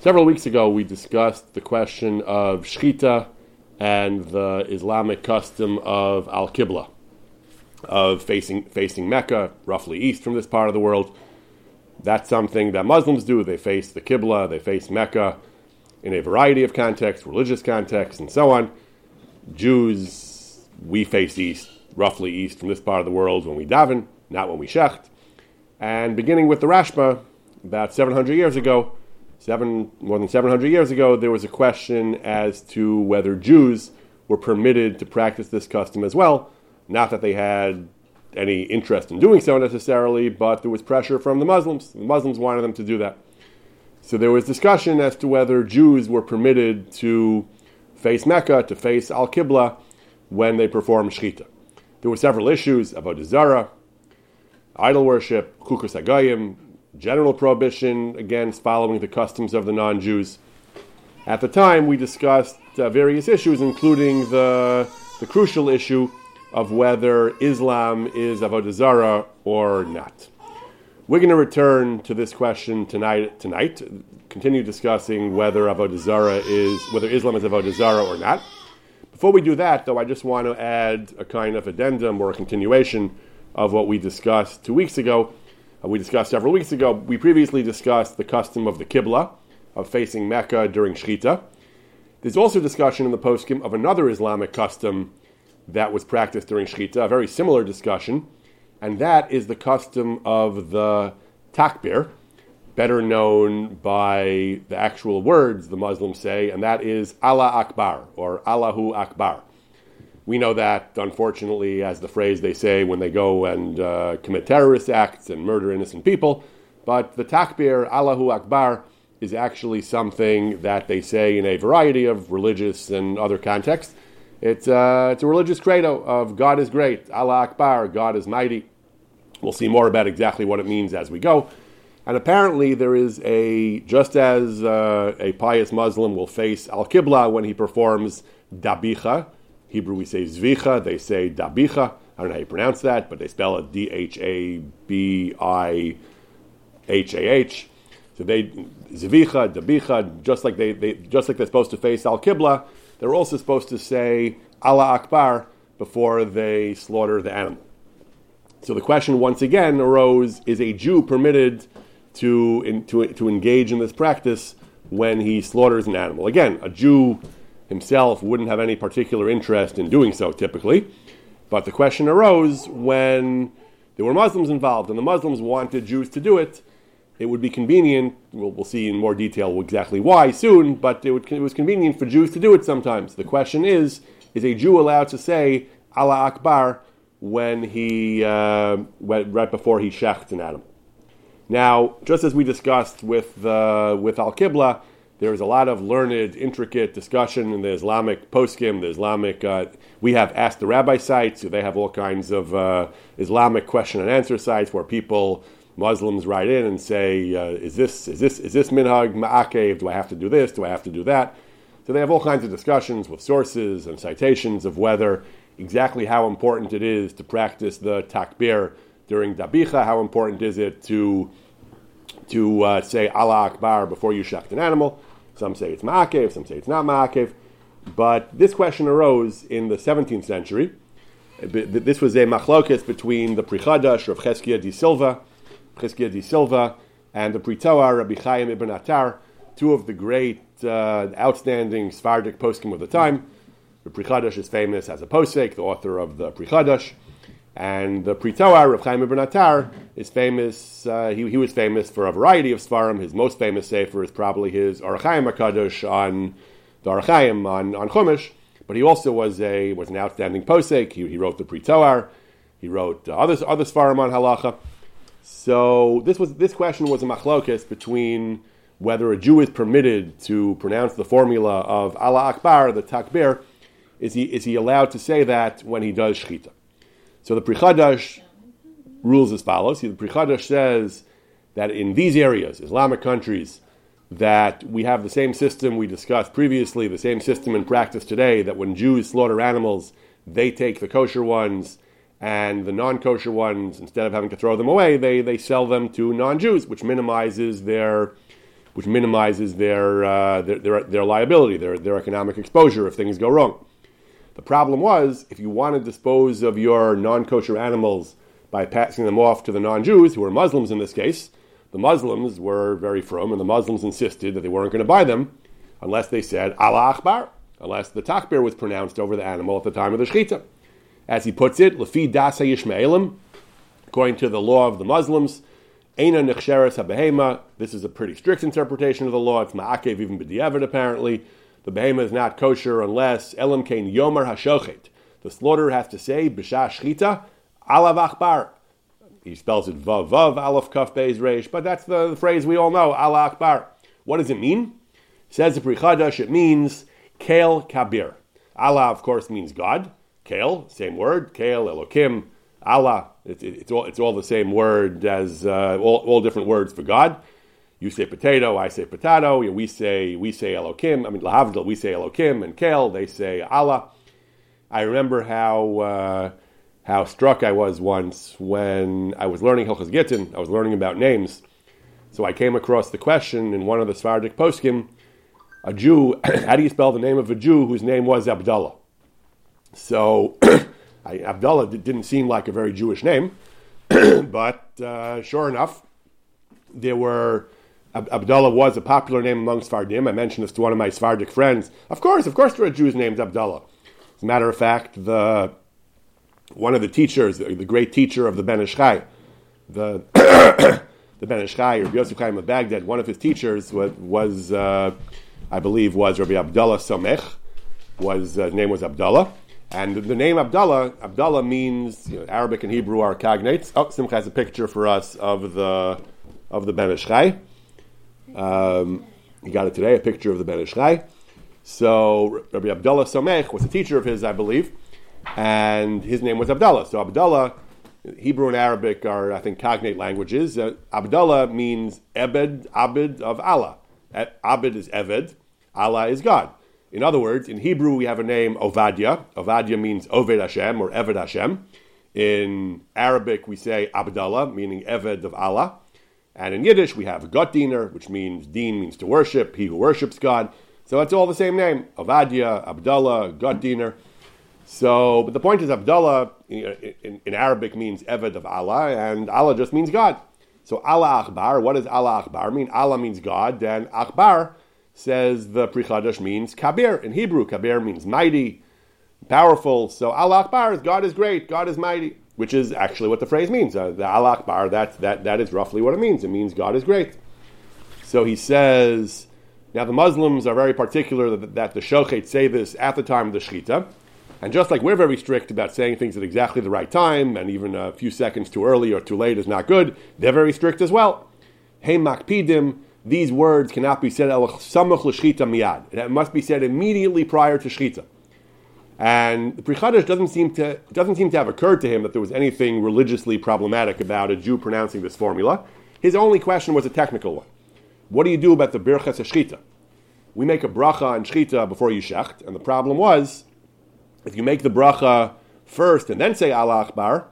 Several weeks ago, we discussed the question of shchita and the Islamic custom of al qibla, of facing facing Mecca, roughly east from this part of the world. That's something that Muslims do. They face the qibla, they face Mecca in a variety of contexts, religious contexts, and so on. Jews, we face east, roughly east from this part of the world when we daven, not when we shecht. And beginning with the Rashba, about 700 years ago, seven, more than 700 years ago, there was a question as to whether Jews were permitted to practice this custom as well. Not that they had any interest in doing so necessarily, but there was pressure from the Muslims. The Muslims wanted them to do that. So there was discussion as to whether Jews were permitted to face Mecca, to face Al Qibla, when they performed Shechita. There were several issues about Zarah, idol worship, Chukas Hagayim, general prohibition against following the customs of the non Jews. At the time, we discussed uh, various issues, including the, the crucial issue of whether Islam is Avodah Zarah or not. We're going to return to this question tonight. Tonight, continue discussing whether Avodah Zarah is whether Islam is Avodah Zarah or not. Before we do that, though, I just want to add a kind of addendum or a continuation of what we discussed two weeks ago uh, we discussed several weeks ago. We previously discussed the custom of the Qibla, of facing Mecca during Shechita. There's also discussion in the poskim of another Islamic custom that was practiced during Shechita, a very similar discussion, and that is the custom of the takbir, better known by the actual words the Muslims say, and that is Allah Akbar or Allahu Akbar. We know that, unfortunately, as the phrase they say when they go and uh, commit terrorist acts and murder innocent people. But the takbir, Allahu Akbar, is actually something that they say in a variety of religious and other contexts. It's, uh, it's a religious credo of God is great, Allah Akbar, God is mighty. We'll see more about exactly what it means as we go. And apparently, there is a, just as uh, a pious Muslim will face Al Qibla when he performs Dabicha, Hebrew we say zvicha, they say dabicha. I don't know how you pronounce that, but they spell it D H A B I H A H. So they zvicha, dabicha, just like they, they just like they're supposed to face al kibla, they're also supposed to say Allah Akbar before they slaughter the animal. So the question once again arose: Is a Jew permitted to, in, to, to engage in this practice when he slaughters an animal? Again, a Jew himself wouldn't have any particular interest in doing so typically. But the question arose when there were Muslims involved and the Muslims wanted Jews to do it. It would be convenient, we'll, we'll see in more detail exactly why soon, but it, would, it, was convenient for Jews to do it sometimes. The question is is a Jew allowed to say Allah Akbar when he, uh, right before he shechts an animal? Now, just as we discussed with, uh, with Al Qibla, there is a lot of learned, intricate discussion in the Islamic poskim, the Islamic. Uh, we have Ask the Rabbi sites. They have all kinds of uh, Islamic question and answer sites where people, Muslims, write in and say, uh, "Is this is this is this minhag ma'akev? Do I have to do this? Do I have to do that?" So they have all kinds of discussions with sources and citations of whether exactly how important it is to practice the takbir during dabicha. How important is it to to uh, say Allah Akbar before you shecht an animal? Some say it's Ma'akev, some say it's not Ma'akev. But this question arose in the 17th century. This was a machlokes between the Pri Chadash of Cheskia di Silva, Cheskia di Silva, and the Pri Toar, Rabbi Chaim ibn Attar, two of the great, uh, outstanding Sephardic poskim of the time. The Pri Chadash is famous as a posek, the author of the Pri Chadash. And the Pri Toar, Rav Chaim ibn Attar, is famous. Uh, he, he, was famous for a variety of svarim. His most famous sefer is probably his Ohr HaChaim Hakadosh on the Ohr HaChaim on, on Chumash. But he also was a was an outstanding posek. He, he wrote the Pri Toar. He wrote uh, other other svarim on halacha. So this was this question was a machlokes between whether a Jew is permitted to pronounce the formula of Allah Akbar, the takbir. Is he is he allowed to say that when he does shechita? So the Pri Chadash rules as follows. The Pri Chadash says that in these areas, Islamic countries, that we have the same system we discussed previously, the same system in practice today, that when Jews slaughter animals, they take the kosher ones and the non kosher ones, instead of having to throw them away, they, they sell them to non Jews, which minimizes their which minimizes their, uh, their, their, their, liability, their, their economic exposure if things go wrong. The problem was, if you want to dispose of your non kosher animals by passing them off to the non Jews, who were Muslims in this case, the Muslims were very firm, and the Muslims insisted that they weren't going to buy them unless they said Allah Akbar, unless the takbir was pronounced over the animal at the time of the shechita. As he puts it, Lafi Dasa Yishmaelim, according to the law of the Muslims, Eina Nechsheres HaBehema, this is a pretty strict interpretation of the law, it's Ma'akev even B'diavad apparently, the behema is not kosher unless Elam Kain Yomer HaShochet, the slaughterer has to say, B'shah Shchita, Alav Akbar, he spells it Vav Vav Aleph Kaf Beis Reish, but that's the, phrase we all know, Allah Akbar. What does it mean? Says the Pri Chadash, it means Kael Kabir. Allah, of course, means God. Kael, same word. Kael, Elokim, Allah. It, it, it's, all, it's all the same word as uh, all, all different words for God. You say potato, I say potato. We say we say Elokim. I mean Lahavdil, we say Elokim, and Kael, they say Allah. I remember how. Uh, how struck I was once when I was learning Hilchas Gittin, I was learning about names. So I came across the question in one of the Svardik poskim, a Jew, how do you spell the name of a Jew whose name was Abdullah? So I, Abdullah didn't seem like a very Jewish name, but uh, sure enough, there were Abdullah was a popular name among Svardim. I mentioned this to one of my Svardik friends. Of course, of course, there are Jews named Abdullah. As a matter of fact, the one of the teachers, the, the great teacher of the Ben Ish Chai, the the Ben Ish Chai, or Yosef Chaim of Baghdad, one of his teachers was, was uh, I believe, was Rabbi Abdullah Somech. Was uh, his name was Abdullah, and the name Abdullah, Abdullah means you know, Arabic and Hebrew are cognates. Oh, Simcha has a picture for us of the of the Ben Ish Chai. Um, he got it today, a picture of the Ben Ish Chai. So Rabbi Abdullah Somech was a teacher of his, I believe and his name was Abdullah. So Abdullah, Hebrew and Arabic are, I think, cognate languages. Uh, Abdullah means Ebed, Abed of Allah. Abed is Eved, Allah is God. In other words, in Hebrew we have a name Ovadia. Ovadia means Oved Hashem or Eved Hashem. In Arabic we say Abdullah, meaning Eved of Allah. And in Yiddish we have Gottdiener, which means Deen means to worship, he who worships God. So it's all the same name. Avadia, Abdullah, Gottdiener. So, but the point is, Abdullah in, in, Arabic means Eved of Allah, and Allah just means God. So, Allah Akbar, what does Allah Akbar mean? Allah means God, and Akbar says the Pri Chadash means Kabir. In Hebrew, Kabir means mighty, powerful. So, Allah Akbar is God is great, God is mighty, which is actually what the phrase means. Uh, the Allah Akbar, that, that, that is roughly what it means. It means God is great. So, he says, now the Muslims are very particular that, that the Shochet say this at the time of the Shechita. And just like we're very strict about saying things at exactly the right time, and even a few seconds too early or too late is not good, they're very strict as well. Hey makpidim, these words cannot be said el samach l'shchita miyad. It must be said immediately prior to shchita. And the Pri Chadash doesn't seem to doesn't seem to have occurred to him that there was anything religiously problematic about a Jew pronouncing this formula. His only question was a technical one. What do you do about the birchas shchita? We make a bracha on shchita before you shecht, and the problem was if you make the bracha first and then say Allah Akbar,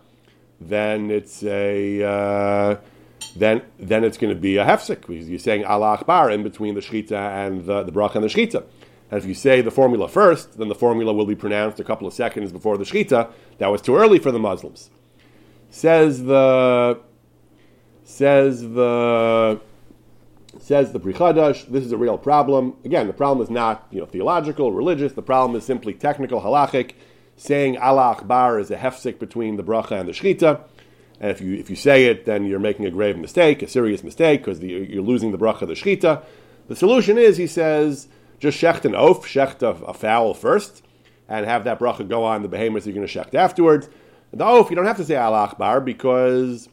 then it's a uh, then then it's going to be a hefsek because you're saying Allah Akbar in between the shechita and the, the bracha and the shechita. And if you say the formula first, then the formula will be pronounced a couple of seconds before the shechita. That was too early for the Muslims. Says the says the Says the Pri Chadash, this is a real problem. Again, the problem is not you know theological, religious. The problem is simply technical, halachic. Saying Allah Akbar is a hefsek between the bracha and the shechita. And if you if you say it, then you're making a grave mistake, a serious mistake, because you're losing the bracha, the shechita. The solution is, he says, just shecht an oaf, shecht a, a, fowl first, and have that bracha go on the behemoths you're going to shecht afterwards. The oaf, you don't have to say Allah Akbar because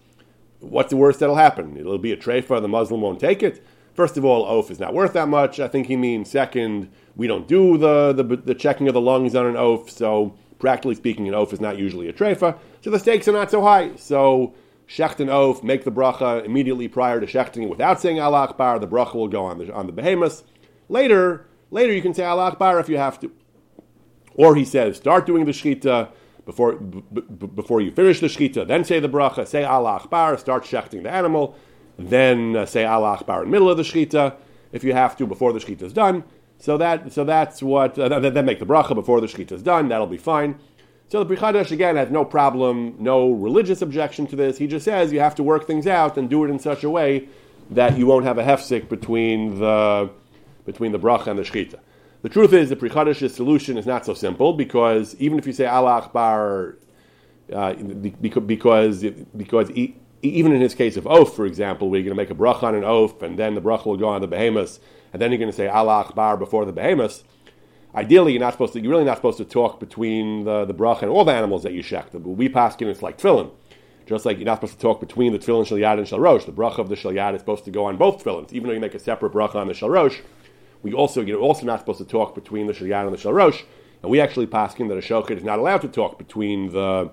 what's the worst that'll happen? It'll be a treifa, the Muslim won't take it. First of all, oaf is not worth that much. I think he means second, we don't do the, the, the checking of the lungs on an oaf, so practically speaking, an oaf is not usually a treifa. So the stakes are not so high. So shecht an oaf, make the bracha immediately prior to shechting without saying Allah Akbar. The bracha will go on the on the behemoths. Later, later you can say Allah Akbar if you have to. Or he says, start doing the shechita before b- b- before you finish the shechita, then say the bracha, say Allah Akbar, start shechting the animal then uh, say Allah Akbar in the middle of the Shechita, if you have to before the shechita is done. So that so that's what uh, then make the bracha before the shechita is done. That'll be fine. So the Pri again has no problem, no religious objection to this. He just says you have to work things out and do it in such a way that you won't have a hefsik between the between the bracha and the shechita. The truth is, the Pri solution is not so simple because even if you say Allah Akbar, uh, because because even in his case of oaf, for example, where you're going to make a bracha on an oaf and then the bracha will go on the behemoth, and then you're going to say Allah Akbar before the behemoth Ideally, you're not supposed to. You're really not supposed to talk between the, the bracha and all the animals that you shech. But we pass it's like tefillin. Just like you're not supposed to talk between the tefillin shalyad and shalrosh. The bracha of the shalyad is supposed to go on both tefillins, even though you make a separate bracha on the shalrosh. We also you're also not supposed to talk between the shalyad and the shalrosh. And we actually pass that a shochet is not allowed to talk between the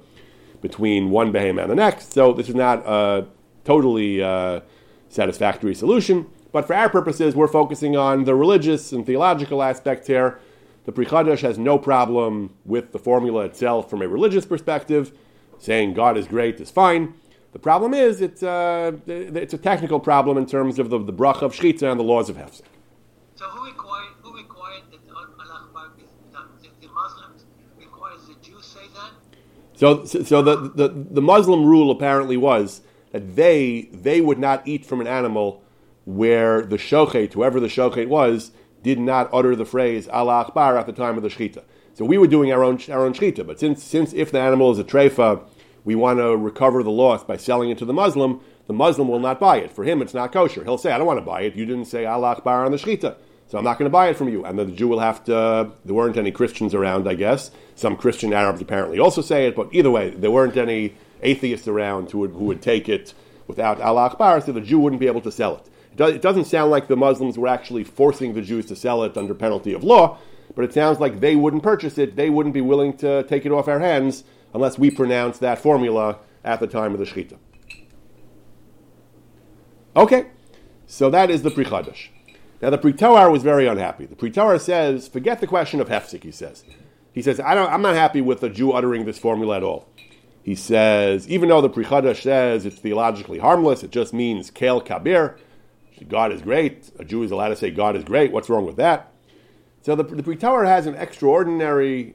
between one behem and the next. So this is not a totally uh, satisfactory solution. But for our purposes, we're focusing on the religious and theological aspect here. The Pri Chadash has no problem with the formula itself from a religious perspective. Saying God is great is fine. The problem is it's, uh, it's a technical problem in terms of the, the bracha of shchita and the laws of hefsek. So who required, who required that Allah the, the Muslims requires the Jews say that? So, so the, the, the Muslim rule apparently was that they they would not eat from an animal where the shochet, whoever the shochet was, did not utter the phrase Allah Akbar at the time of the Shechita. So we were doing our own, our own Shechita. But since, since if the animal is a treifa, we want to recover the loss by selling it to the Muslim, the Muslim will not buy it. For him, it's not kosher. He'll say, I don't want to buy it. You didn't say Allah Akbar on the Shechita. So I'm not going to buy it from you. And then the Jew will have to, there weren't any Christians around, I guess. Some Christian Arabs apparently also say it, but either way, there weren't any atheists around who would, who would take it without Allah Akbar, so the Jew wouldn't be able to sell it. It doesn't sound like the Muslims were actually forcing the Jews to sell it under penalty of law, but it sounds like they wouldn't purchase it. They wouldn't be willing to take it off our hands unless we pronounce that formula at the time of the Shechita. Okay, so that is the Pri Chadash. Now the Pri Toar was very unhappy. The Pri Toar says, forget the question of Hefzik, he says. He says, I I'm not happy with the Jew uttering this formula at all. He says, even though the Prichadash says it's theologically harmless, it just means Kel Kabir, God is great. A Jew is allowed to say God is great. What's wrong with that? So the, the Pri Toar has an extraordinary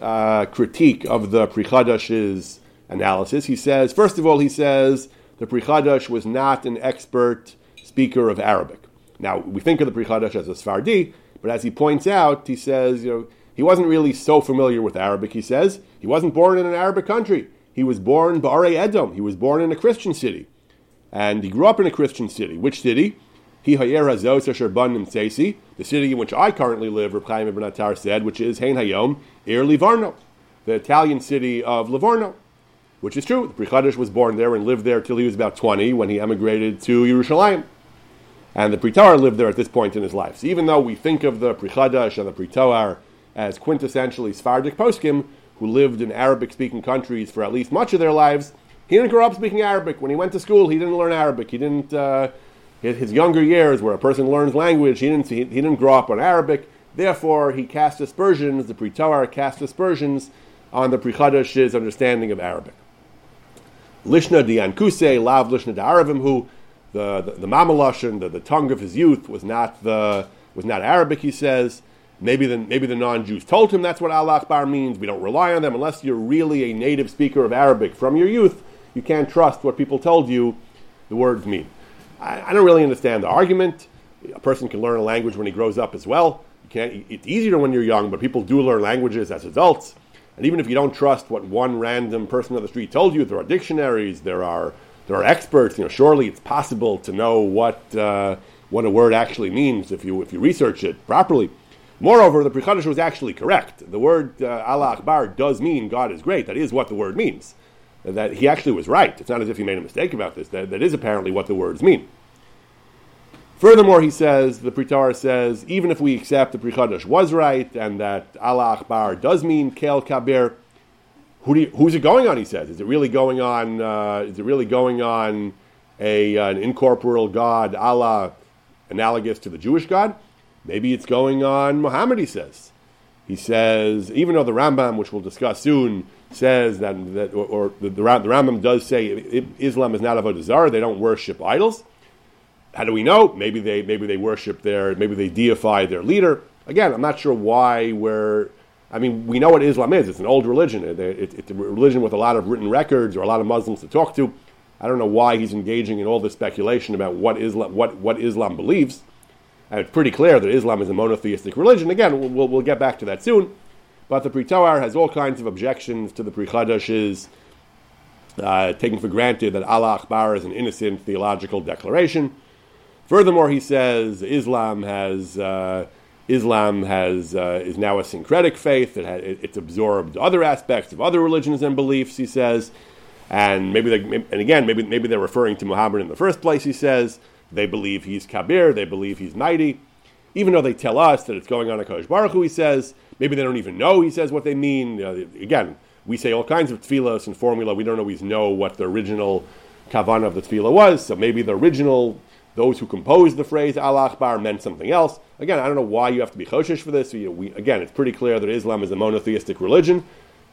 uh, critique of the Prichadash's analysis. He says, first of all, he says the Prichadash was not an expert speaker of Arabic. Now, we think of the Pri Chadash as a Sfardi, but as he points out, he says, you know, he wasn't really so familiar with Arabic, he says. He wasn't born in an Arabic country. He was born Ba'are Edom. He was born in a Christian city. And he grew up in a Christian city. Which city? He Hayerah Zosashurban Sasi, the city in which I currently live, Reb Ibn Attar said, which is Hein Hayom, Ir Livorno, the Italian city of Livorno, which is true. The Pri was born there and lived there till he was about 20 when he emigrated to Yerushalayim. And the Pri Toar lived there at this point in his life. So even though we think of the Pri and the Pri Toar as quintessentially Sephardic poskim, who lived in Arabic speaking countries for at least much of their lives, he didn't grow up speaking Arabic. When he went to school, he didn't learn Arabic. He didn't. Uh, his younger years, where a person learns language, he didn't. He, didn't grow up on Arabic. Therefore, he cast aspersions. The Pri Toar cast aspersions on the Pri Chadash's understanding of Arabic. Lishna Diankuse, Lav Lishna Aravim, who the the, the Mamalashan, the, the tongue of his youth, was not the was not Arabic. He says. Maybe the, maybe the non-Jews told him that's what Al Akbar means. We don't rely on them unless you're really a native speaker of Arabic from your youth you can't trust what people told you the words mean. I, I, don't really understand the argument. A person can learn a language when he grows up as well. It's easier when you're young, but people do learn languages as adults. And even if you don't trust what one random person on the street told you, there are dictionaries, there are there are experts. You know, surely it's possible to know what uh, what a word actually means if you if you research it properly. Moreover, the Pri Chadash was actually correct. The word uh, Allah Akbar does mean God is great. That is what the word means that he actually was right. It's not as if he made a mistake about this. That, that is apparently what the words mean. Furthermore, he says, the Pri Toar says, even if we accept the Pri Chadash was right and that Allah Akbar does mean Kel Kabir, who you, who's it going on? He says, is it really going on? Uh, is it really going on a uh, an incorporeal God, Allah, analogous to the Jewish God? Maybe it's going on Muhammad. He says. He says, even though the Rambam, which we'll discuss soon, says that, that or, or the, the, Rambam does say Islam is not avodah zarah; they don't worship idols. How do we know? Maybe they maybe they worship their maybe they deify their leader. Again, I'm not sure why we're. I mean, we know what Islam is. It's an old religion. It, it, it's a religion with a lot of written records or a lot of Muslims to talk to. I don't know why he's engaging in all this speculation about what Islam what, what Islam believes. And it's pretty clear that Islam is a monotheistic religion. Again, we'll, we'll, we'll get back to that soon. But the Pri Toar has all kinds of objections to the Pri Chadash's uh, taking for granted that Allah Akbar is an innocent theological declaration. Furthermore, he says Islam has uh, Islam has uh, is now a syncretic faith. It it, it's absorbed other aspects of other religions and beliefs. He says, and maybe they, and again maybe maybe they're referring to Muhammad in the first place. He says they believe he's Kabir, they believe he's mighty, even though they tell us that it's going on a Kodesh Baruch Hu. He says maybe they don't even know. He says what they mean. again, we say all kinds of tefillos and formula. We don't always know what the original kavanah of the tefillah was. So maybe the original, those who composed the phrase Allah Akbar meant something else. Again, I don't know why you have to be choshesh for this. Know, we, again, it's pretty clear that Islam is a monotheistic religion,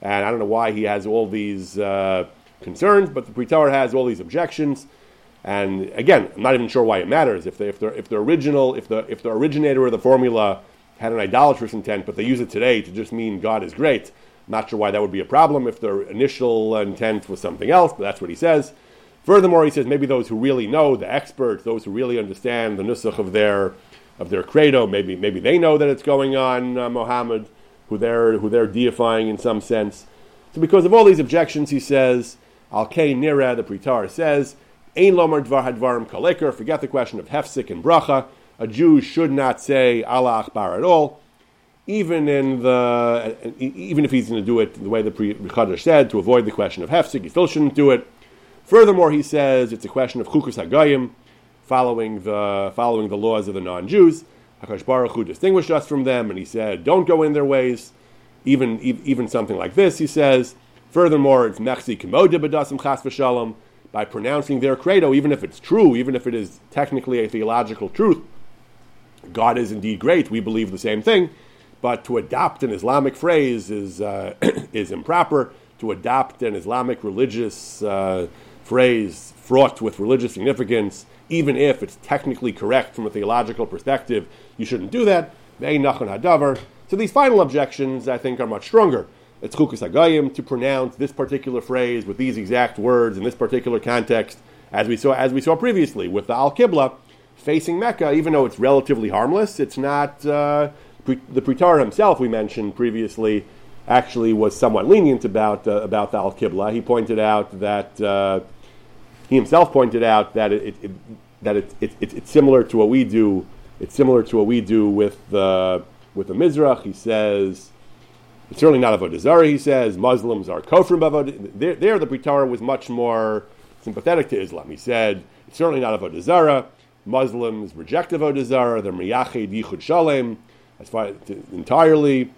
and I don't know why he has all these uh, concerns, but the Pri Toar has all these objections. And again, I'm not even sure why it matters. If, they, if, if the original, if the, if the originator of the formula had an idolatrous intent, but they use it today to just mean God is great, not sure why that would be a problem if their initial intent was something else, but that's what he says. Furthermore, he says maybe those who really know, the experts, those who really understand the nusach of their of their credo, maybe maybe they know that it's going on uh, Muhammad, who they're who they're deifying in some sense. So because of all these objections, he says, Al Kay Nira, the Pri Toar says, Ein Lomar Dvar Hadvarim Kaleker, forget the question of Hefsik and Bracha. A Jew should not say Allah Akbar at all even in the even if he's going to do it the way the Chadash said to avoid the question of hefsek, he still shouldn't do it. Furthermore, he says it's a question of chukas hagayim, following the following the laws of the non-Jews. Hakadosh Baruch Hu distinguished us from them, and he said, "Don't go in their ways." Even even something like this, he says. Furthermore, it's mechzi kimoda b'dasim chas v'shalom by pronouncing their credo, even if it's true, even if it is technically a theological truth. God is indeed great. We believe the same thing but to adopt an Islamic phrase is, uh, is improper. To adopt an Islamic religious uh, phrase fraught with religious significance, even if it's technically correct from a theological perspective, you shouldn't do that. So these final objections, I think, are much stronger. It's chukas agayim to pronounce this particular phrase with these exact words in this particular context, as we saw as we saw previously with the al kibla facing Mecca. Even though it's relatively harmless, it's not. Uh, the Pri Toar himself, we mentioned previously, actually was somewhat lenient about uh, about the Al Qibla. He pointed out that uh, he himself pointed out that it, it, that it, it, it's similar to what we do. It's similar to what we do with the with the Mizrach. He says it's certainly not avodah zarah. He says Muslims are kofrim avodah. There, there, the Pri Toar was much more sympathetic to Islam. He said it's certainly not avodah zarah. Muslims reject avodah zarah. They're miyached yichud shalem as far entirely.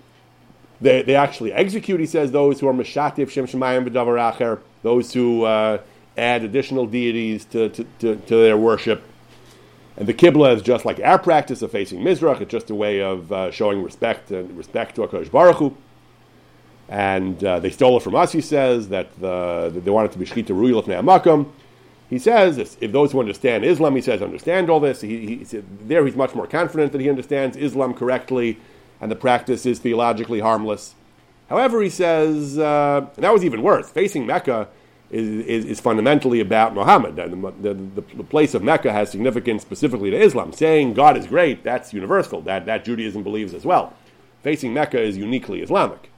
They, they actually execute, he says, those who are Meshatif Shem Shemayim B'davar Acher, those who uh, add additional deities to, to, to, to, their worship. And the Qibla is just like our practice of facing Mizrach, it's just a way of uh, showing respect and respect to HaKadosh Baruch Hu. And uh, they stole it from us, he says, that, the, that they wanted to be Shechita Ruyel of. He says, if those who understand Islam, he says, understand all this, he, he there he's much more confident that he understands Islam correctly and the practice is theologically harmless. However, he says, uh, that was even worse. Facing Mecca is, is, is fundamentally about Muhammad. The, the, the, place of Mecca has significance specifically to Islam. Saying God is great, that's universal. That, that Judaism believes as well. Facing Mecca is uniquely Islamic.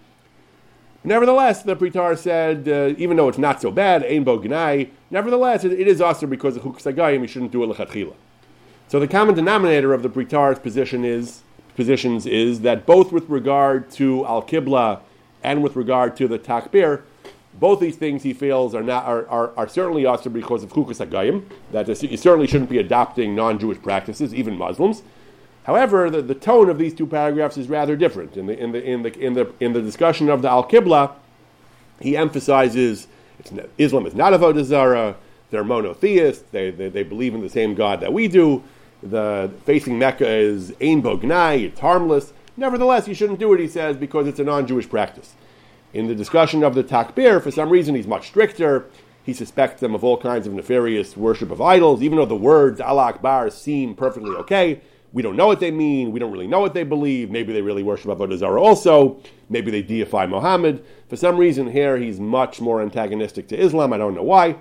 Nevertheless, the Pri Toar said, uh, even though it's not so bad, Ein Bo Gnai, nevertheless, it, it is also because of Chukas you shouldn't do it Lechatchila. So the common denominator of the Pri Toar's position is, positions is that both with regard to Al Qibla and with regard to the Takbir, both these things he feels are, not, are, are, are certainly also because of Chukas Hagayim, that you certainly shouldn't be adopting non Jewish practices, even Muslims. However, the, the tone of these two paragraphs is rather different. In the, in the, in the, in the, in the discussion of the Al Qibla, he emphasizes Islam is not a Avodah Zarah, they're monotheists, they, they, they, believe in the same God that we do. The facing Mecca is Ein Bognai, it's harmless. Nevertheless, you shouldn't do it, he says, because it's a non Jewish practice. In the discussion of the Takbir, for some reason, he's much stricter. He suspects them of all kinds of nefarious worship of idols, even though the words Allah Akbar seem perfectly okay. We don't know what they mean. We don't really know what they believe. Maybe they really worship Avodah Zarah also. Maybe they deify Muhammad. For some reason here, he's much more antagonistic to Islam. I don't know why.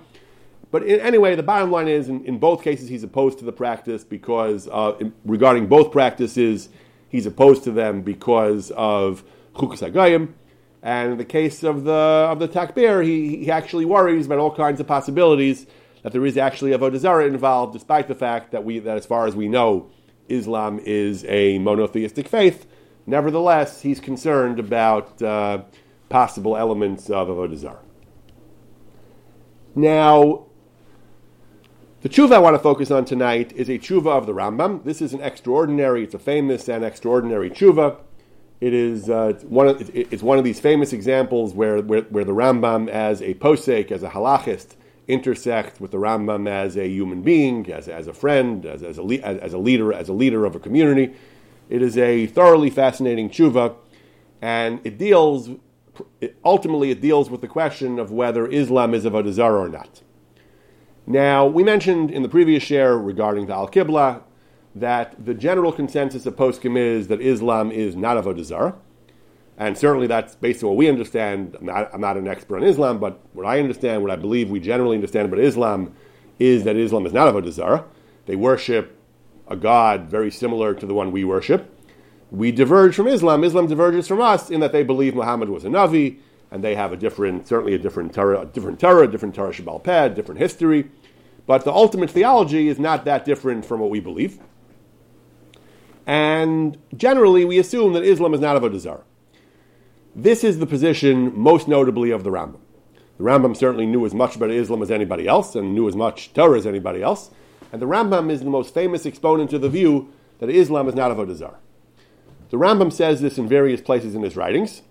But anyway, the bottom line is, in, in, both cases, he's opposed to the practice because, uh, in, regarding both practices, he's opposed to them because of Chukas HaGayim. And in the case of the of the takbir, he, he actually worries about all kinds of possibilities that there is actually Avodah Zarah involved, despite the fact that we that as far as we know, Islam is a monotheistic faith. Nevertheless, he's concerned about uh, possible elements of Avodah Zarah. Now, the tshuva I want to focus on tonight is a tshuva of the Rambam. This is an extraordinary, it's a famous and extraordinary tshuva. It is uh, one of, it's one of these famous examples where, where, where the Rambam, as a posek, as a halachist, intersect with the Rambam as a human being, as, as a friend, as, as, a, as, a leader, as a leader of a community. It is a thoroughly fascinating tshuva, and it deals ultimately it deals with the question of whether Islam is Avodah Zarah or not. Now, we mentioned in the previous share regarding the Al Qibla that the general consensus of poskim is that Islam is not Avodah Zarah. And certainly that's based on what we understand. I'm not, I'm not, an expert on Islam, but what I understand, what I believe we generally understand about Islam, is that Islam is not Avodah Zarah. They worship a God very similar to the one we worship. We diverge from Islam. Islam diverges from us in that they believe Muhammad was a Navi, and they have a different, certainly a different Torah, a different Torah, a different Torah Shabbal Pad, different history. But the ultimate theology is not that different from what we believe. And generally, we assume that Islam is not of a Vodazara. This is the position, most notably, of the Rambam. The Rambam certainly knew as much about Islam as anybody else and knew as much Torah as anybody else. And the Rambam is the most famous exponent of the view that Islam is not of a Zarah. The Rambam says this in various places in his writings,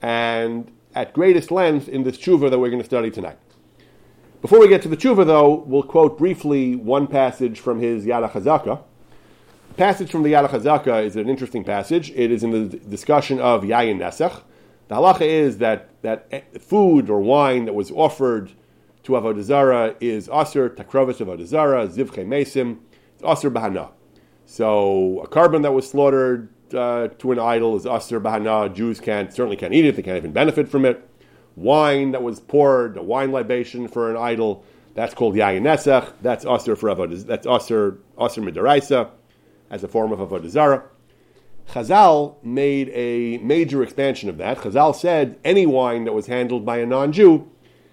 and at greatest length in this tshuva that we're going to study tonight. Before we get to the tshuva, though, we'll quote briefly one passage from his Yad HaChazaka, passage from the Yad HaChazaka is an interesting passage. It is in the discussion of Yayin Nesach. The halacha is that, that eh, food or wine that was offered to Avodah Zarah is Aser, Takrovis Avodah Zarah, Zivche Mesim, it's Aser Bahana. So a korban that was slaughtered uh, to an idol is Aser Bahana. Jews can't, certainly can't eat it, they can't even benefit from it. Wine that was poured, a wine libation for an idol, that's called Yayin Nesach. That's Aser for Avodah, that's Aser, Aser Midaraisa as a form of Avodah zara. Chazal made a major expansion of that. Chazal said any wine that was handled by a non-Jew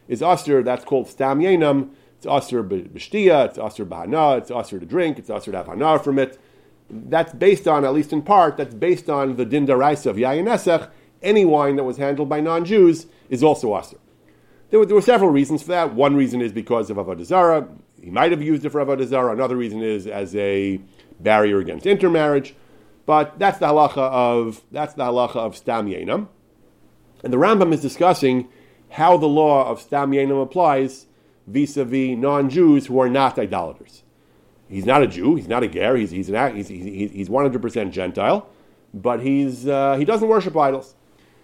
is asr. That's called stam yenam. It's asr b'shtia. It's asr bahana. It's asr to drink. It's asr to have hana from it. That's based on, at least in part, that's based on the din daraisa of yayin esech. Any wine that was handled by non-Jews is also asr. There were, there were, several reasons for that. One reason is because of avodah zarah. He might have used it for avodah zarah. Another reason is as a barrier against intermarriage. But that's the halacha of that's the halacha of stam yenam. And the Rambam is discussing how the law of stam yenam applies vis-a-vis non-Jews who are not idolaters. He's not a Jew. He's not a ger. He's he's an, he's he's hundred percent Gentile, but he's uh, he doesn't worship idols.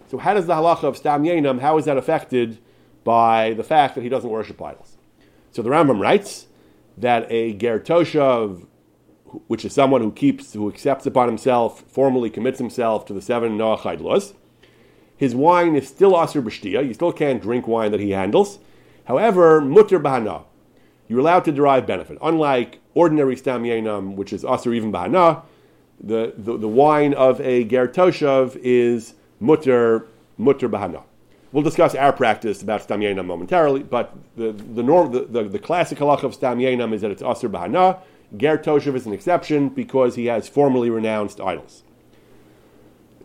So how does the halacha of stam yenam how is that affected by the fact that he doesn't worship idols? So the Rambam writes that a ger toshav which is someone who keeps, who accepts upon himself, formally commits himself to the seven Noachide laws. His wine is still Asr B'shtia. You still can't drink wine that he handles. However, Mutter Bahana. You're allowed to derive benefit. Unlike ordinary Stam Yenam, which is Asr even Bahana, the, the, the, wine of a Ger Toshav is Mutter, Mutter Bahana. We'll discuss our practice about Stam Yenam momentarily, but the, the, norm, the, the, the classic halacha of Stam Yenam is that it's Asr Bahana, Ger Toshav is an exception because he has formally renounced idols.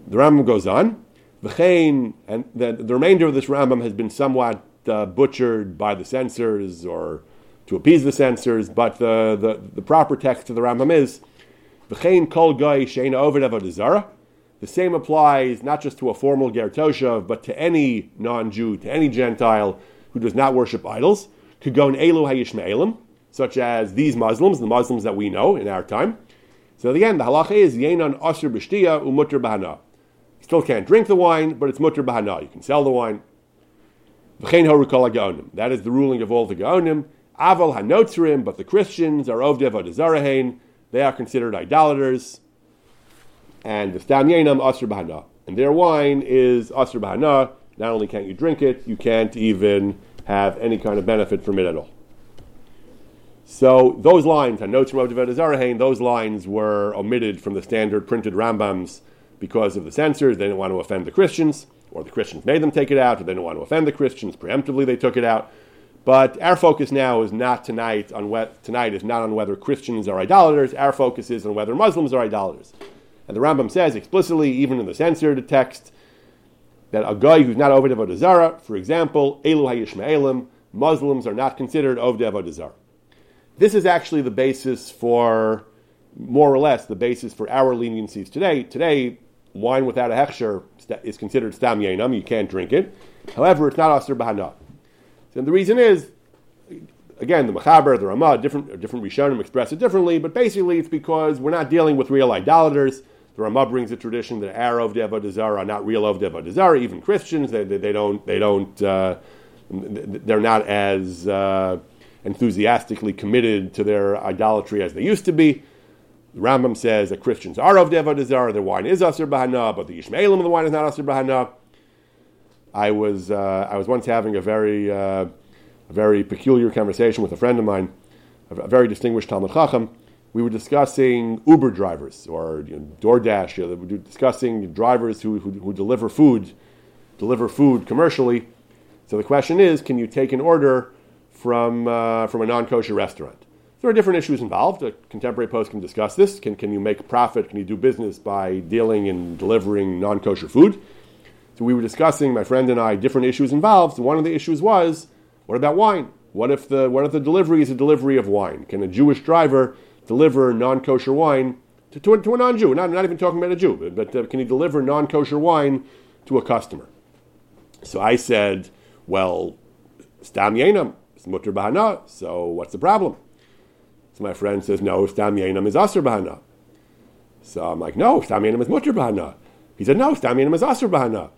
The Rambam goes on. V'chein, and the, the remainder of this Rambam has been somewhat uh, butchered by the censors or to appease the censors, but the, the, the proper text of the Rambam is V'chein kol goy avodah The same applies not just to a formal ger toshav, but to any non-Jew, to any Gentile who does not worship idols. Kugon elu hayishme'elim, such as these Muslims, the Muslims that we know in our time. So again, the halacha is yenan asr b'shtia umutter bahana. You still can't drink the wine, but it's mutter bahana. You can sell the wine. That is the ruling of all the Gaonim. Aval Hanotzrim, but the Christians are Ovdev Odezarahain. They are considered idolaters. And the Stam Yenam Asr. And their wine is Asr Bahana. Not only can't you drink it, you can't even have any kind of benefit from it at all. So those lines, from Ovdev those lines were omitted from the standard printed Rambams because of the censors. They didn't want to offend the Christians, or the Christians made them take it out, or they didn't want to offend the Christians. Preemptively, they took it out. But our focus now is not tonight on what tonight is not on whether Christians are idolaters. Our focus is on whether Muslims are idolaters. And the Rambam says explicitly, even in the censored text, that a guy who's not Oved Avodah Zarah, for example, Elu HaYishmaelim, Muslims are not considered Oved Avodah Zarah. This is actually the basis for, more or less, the basis for our leniencies today. Today, wine without a hechsher is considered stam yenam, you can't drink it. However, it's not asr bahana. And the reason is, again, the Machaber, the Ramah, different, different Rishonim express it differently, but basically it's because we're not dealing with real idolaters. The Ramah brings a tradition that of Avodah are not real of Avodah even Christians. They, they, they, don't, they don't, uh, they're not as uh, enthusiastically committed to their idolatry as they used to be. The Rambam says that Christians are of Avodah their wine is Asr Bahana, but the Yishmaelim of the wine is not Asr Bahana. I was, uh, I was once having a very, uh, a very peculiar conversation with a friend of mine, a very distinguished Talmud Chacham, we were discussing Uber drivers or you know, DoorDash. You know, we were discussing drivers who, who, who, deliver food, deliver food commercially. So the question is, can you take an order from uh, from a non-kosher restaurant? There are different issues involved. A contemporary post can discuss this. Can, can you make profit? Can you do business by dealing and delivering non-kosher food? So we were discussing, my friend and I, different issues involved. One of the issues was, what about wine? What if the what if the delivery is a delivery of wine? Can a Jewish driver deliver non kosher wine to, to, a, to a non Jew. Not, not even talking about a Jew, but uh, can he deliver non kosher wine to a customer? So I said, well, stam yenam, mutter bahana, so what's the problem? So my friend says, no, stam yenam is asr bahana. So I'm like, no, stam yenam is mutter bahana. He said, no, stam yenam is asr bahana.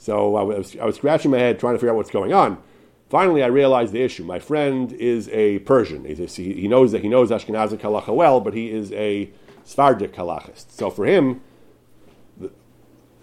So I was, I was scratching my head trying to figure out what's going on. Finally, I realized the issue. My friend is a Persian. A, he knows that he knows Ashkenazic halacha well, but he is a Sephardic halachist. So for him,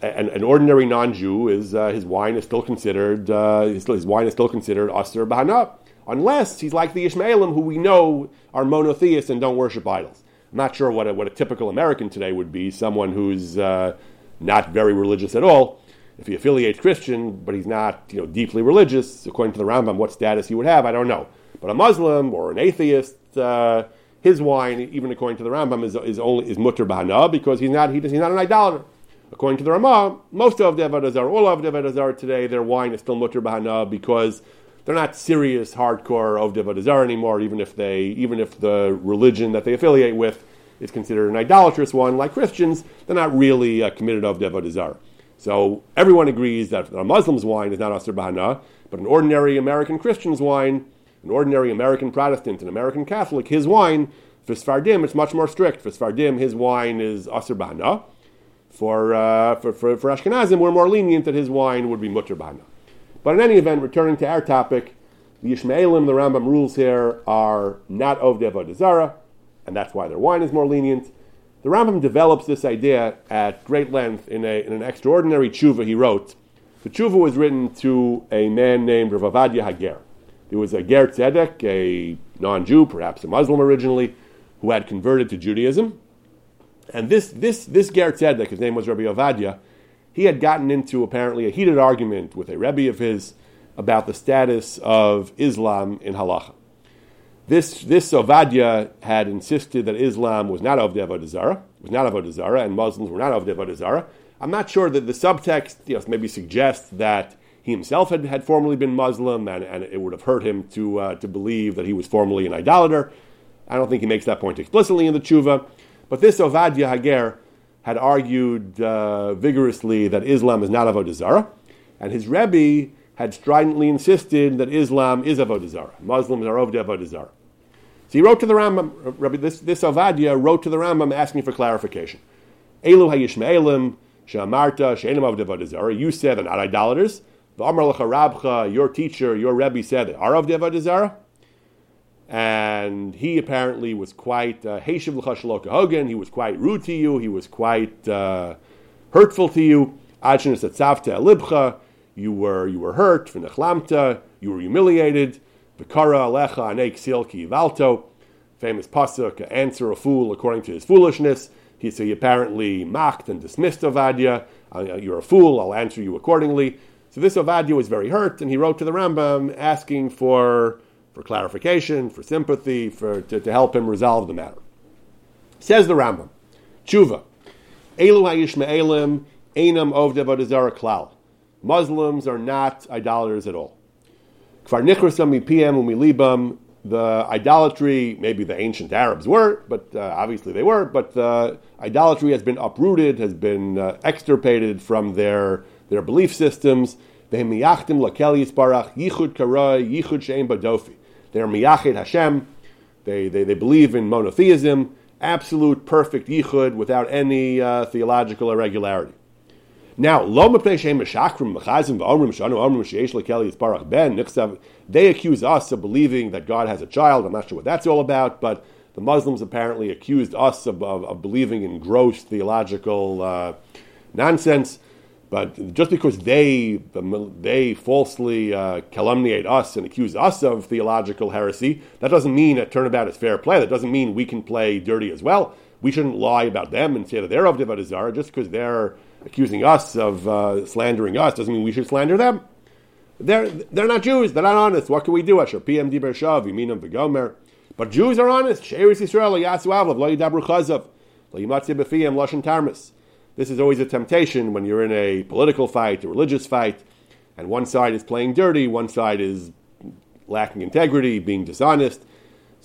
an, an ordinary non-Jew is uh, his wine is still considered uh, his, his, wine is still considered aser bahana, unless he's like the Ishmaelim, who we know are monotheists and don't worship idols. I'm not sure what a, what a typical American today would be, someone who's uh, not very religious at all if he affiliates Christian, but he's not you know, deeply religious, according to the Rambam, what status he would have, I don't know. But a Muslim or an atheist, uh, his wine, even according to the Rambam, is, is only is mutter bahana because he's not he, he's not an idolater. According to the Ramah, most of the Avodah all of the Avodah today, their wine is still mutter bahana because they're not serious, hardcore of Avodah anymore. Even if they, even if the religion that they affiliate with is considered an idolatrous one, like Christians, they're not really uh, committed of Avodah so everyone agrees that a Muslim's wine is not Asr Bahana, but an ordinary American Christian's wine, an ordinary American Protestant, an American Catholic, his wine, for Sfardim, it's much more strict. For Sfardim, his wine is Asr Bahana. For, uh, for, for, for Ashkenazim, we're more lenient that his wine would be Mutter Bahana. But in any event, returning to our topic, the Ishmaelim, the Rambam rules here, are not of Avodah and that's why their wine is more lenient. The Rambam develops this idea at great length in, a, in an extraordinary tshuva he wrote. The tshuva was written to a man named Rav Avadia Hager. There was a Ger Tzedek, a non-Jew, perhaps a Muslim originally, who had converted to Judaism. And this, this, this Ger Tzedek, his name was Rabbi Avadia, he had gotten into apparently a heated argument with a Rebbe of his about the status of Islam in halacha. This this Ovadia had insisted that Islam was not of the Avodah Zarah, was not Avodah Zarah, and Muslims were not of the Avodah Zarah. I'm not sure that the subtext you know, maybe suggests that he himself had, had formerly been Muslim, and, and it would have hurt him to uh, to believe that he was formerly an idolater. I don't think he makes that point explicitly in the tshuva, but this Ovadia Hager had argued uh, vigorously that Islam is not Avodah Zarah, and his Rebbe had stridently insisted that Islam is Avodah Zarah. Muslims are of the Avodah Zarah. So he wrote to the Rambam, Rabbi, this, this Avadia wrote to the Rambam asking for clarification. Elu hayishme'elim, she'amarta, she'enim Zarah. You said they're not idolaters. The Amar your teacher, your Rebbe said, Arav de Avodah Zarah? And he apparently was quite uh, Heshiv Hogan, he was quite rude to you, he was quite uh, hurtful to you. Achinas Atzavta Libcha, you were, you were hurt, V'nechlamta, you were humiliated. V'kara Alecha Anek Silki Valto, famous pasuk, answer a fool according to his foolishness. He, so he apparently mocked and dismissed Ovadia. Uh, you're a fool, I'll answer you accordingly. So this Ovadia was very hurt, and he wrote to the Rambam asking for, for clarification, for sympathy, for, to, to help him resolve the matter. Says the Rambam, Tshuva, Elu ha'yishma'elim einam ovdev klal. Muslims are not idolaters at all. Kfar nikrasam mipiem umilibam, the idolatry, maybe the ancient Arabs were, but uh, obviously they were, but the idolatry has been uprooted, has been uh, extirpated from their, their belief systems. They're miyachid Hashem. They, they, they believe in monotheism, absolute perfect yichud without any uh, theological irregularity. Now, ben. They accuse us of believing that God has a child. I'm not sure what that's all about, but the Muslims apparently accused us of, of, of believing in gross theological uh, nonsense. But just because they they falsely uh, calumniate us and accuse us of theological heresy, that doesn't mean that turnabout is fair play. That doesn't mean we can play dirty as well. We shouldn't lie about them and say that they're of Devad just because they're accusing us of uh, slandering us doesn't mean we should slander them. They're, they're not Jews. They're not honest. What can we do? Asher PM Diber Shav, Yiminam. But Jews are honest. Sheris Yisrael, Yasu Avlav, Lo Yidabru Chazav, Lo Yimatzi Tarmas. This is always a temptation when you're in a political fight, a religious fight, and one side is playing dirty, one side is lacking integrity, being dishonest.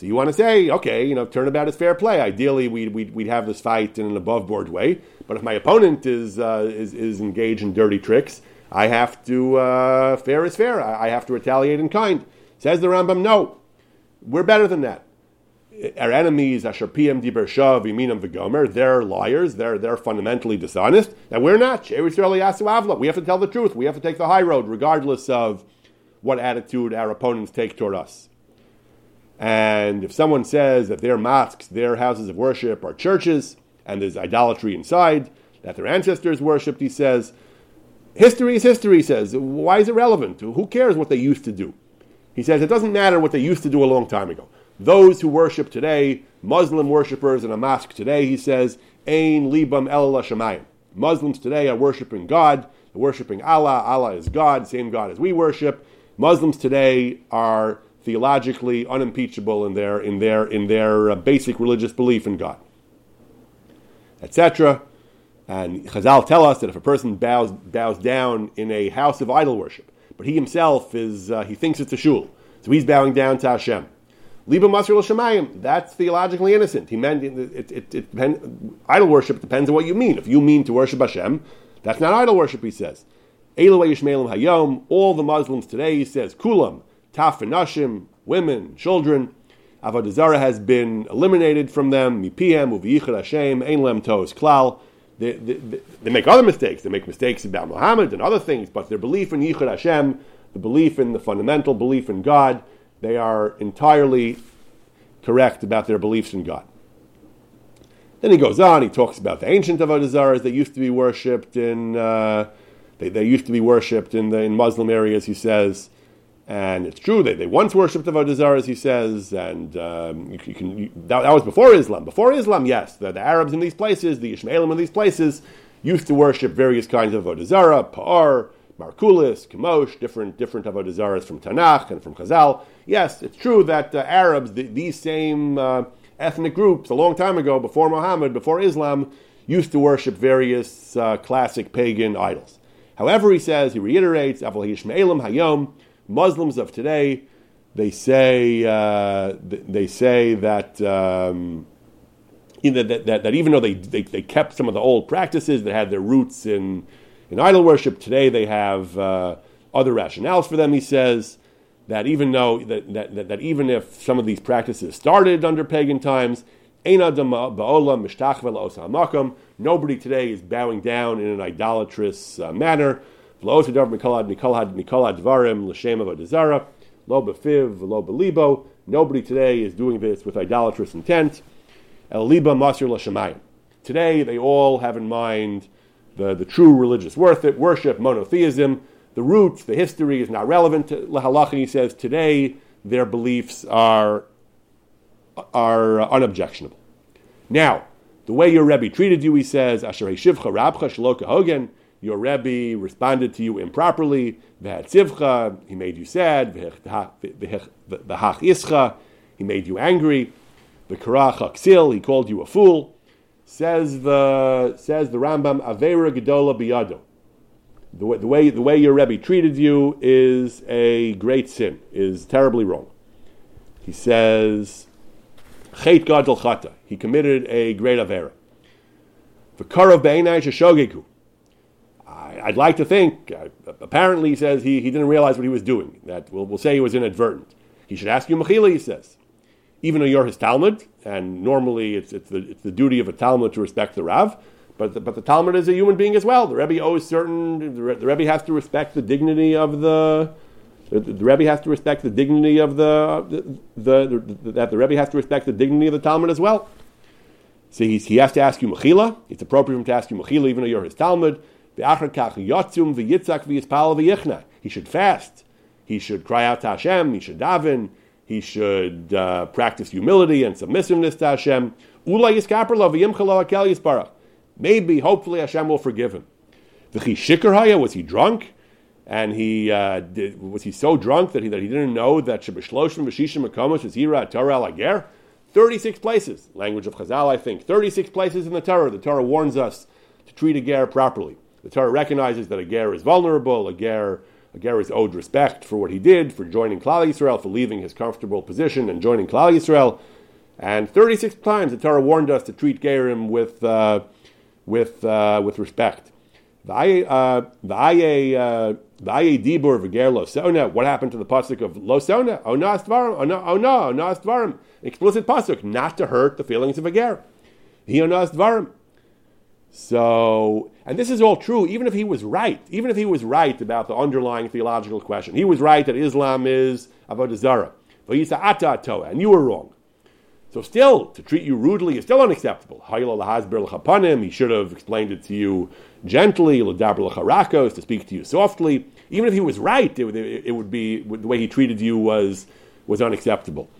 So you want to say, okay, you know, turnabout is fair play. Ideally, we'd, we'd, we'd have this fight in an above board way. But if my opponent is, uh, is, is engaged in dirty tricks, I have to, uh, fair is fair. I, I have to retaliate in kind. Says the Rambam, no. We're better than that. Our enemies, Asher PM Diber Shav, Yiminam V'Gomer, they're liars. They're, they're fundamentally dishonest. And we're not. We have to tell the truth. We have to take the high road, regardless of what attitude our opponents take toward us. And if someone says that their mosques, their houses of worship are churches, and there's idolatry inside, that their ancestors worshipped, he says, history is history, he says. Why is it relevant? Who cares what they used to do? He says it doesn't matter what they used to do a long time ago. Those who worship today, Muslim worshippers in a mosque today, he says, Ein libam el shamayim. Muslims today are worshiping God, they're worshiping Allah. Allah is God, same God as we worship. Muslims today are theologically unimpeachable in their in their in their uh, basic religious belief in God, etc. And Chazal tell us that if a person bows bows down in a house of idol worship, but he himself is uh, he thinks it's a shul, so he's bowing down to Hashem. Liba Masr Shemayim, that's theologically innocent. He meant it, it, it, depend, idol worship depends on what you mean. If you mean to worship Hashem, that's not idol worship, he says. Hayom, all the Muslims today, he says, Kulam, Taf nashim, women, children. Avodah has been eliminated from them. Mipiem uviyichad Hashem ein lem tos klal. They, they, they, make other mistakes. They make mistakes about Muhammad and other things, but their belief in Yichud Hashem, the belief in the fundamental belief in God, they are entirely correct about their beliefs in God. Then he goes on. He talks about the ancient avodah zarahs that used to be worshipped in. Uh, they, they used to be worshipped in the in Muslim areas. He says and it's true that they once worshipped Avodah Zarah, as he says, and um, you, you can, you, that, that, was before Islam. Before Islam, yes, the, the, Arabs in these places, the Ishmaelim in these places, used to worship various kinds of Avodah Pa'ar, Markulis, Kemosh, different, different Avodah from Tanakh and from Chazal. Yes, it's true that uh, Arabs, the, these same uh, ethnic groups, a long time ago, before Muhammad, before Islam, used to worship various uh, classic pagan idols. However, he says, he reiterates, Aval Hayom, Muslims of today, they say uh, they say that, um, that, that, that, even though they, they, they, kept some of the old practices that had their roots in, in idol worship, today they have uh, other rationales for them. He says that even though that, that, that, even if some of these practices started under pagan times, nobody today is bowing down in an idolatrous uh, manner V'lo sedav mikol mikol mikol advarim l'shem avodah lo befiv, lo belibo. Nobody today is doing this with idolatrous intent. El liba masir l'shemayim. Today they all have in mind the, the true religious worth it, worship, monotheism. The roots, the history is not relevant to halacha. He says today their beliefs are, are unobjectionable. Now, the way your Rebbe treated you, he says, Asher Shivcha Rabcha Shaloka Hogan, your Rebbe responded to you improperly, V'hatzivcha, he made you sad, V'hach he made you angry, V'karach Aksil, he called you a fool. Says the, says the Rambam, Avera Gedola Biyado. The way, the, way, the way your Rebbe treated you is a great sin, is terribly wrong. He says, Chet Gadol Chata. He committed a great Avera. V'karav Be'enai Sheshogeku. I'd like to think, apparently he says he, he didn't realize what he was doing. That we'll, we'll say he was inadvertent. He should ask you Mechila, he says. Even though you're his Talmud, and normally it's, it's, the, it's the duty of a Talmud to respect the Rav, but the, but the Talmud is a human being as well. The Rebbe owes certain. The, the Rebbe has to respect the dignity of the. The, the Rebbe has to respect the dignity of the, the, the, that the Rebbe has to respect the dignity of the Talmud as well. So he has to ask you mechila. It's appropriate for him to ask you mechila, even though you're his Talmud. He should fast. He should cry out to Hashem. He should daven. He should uh, practice humility and submissiveness to Hashem. Maybe, hopefully, Hashem will forgive him. Was he drunk? And he uh, did, was he so drunk that he, that he didn't know that Shebeshloshim V'shishim Makomos is Hira Torah Lager? 36 places, language of Chazal, I think. 36 places in the Torah. The Torah warns us to treat a ger properly. The Torah recognizes that a ger is vulnerable, a ger, a ger is owed respect for what he did, for joining Klal Yisrael, for leaving his comfortable position and joining Klal Yisrael. And 36 times the Torah warned us to treat gerim with, uh, with, uh, with respect. The uh, uh, dibur v'ger losona. What happened to the pasuk of losona? Oh no, astvarim. Oh no, astvarim. Explicit pasuk, not to hurt the feelings of a ger. He no, astvarim. So, and this is all true, even if he was right, even if he was right about the underlying theological question. He was right that Islam is avodah zarah, and you were wrong. So still, to treat you rudely is still unacceptable. He should have explained it to you gently, to speak to you softly. Even if he was right, it, it, it would be the way he treated you was was unacceptable.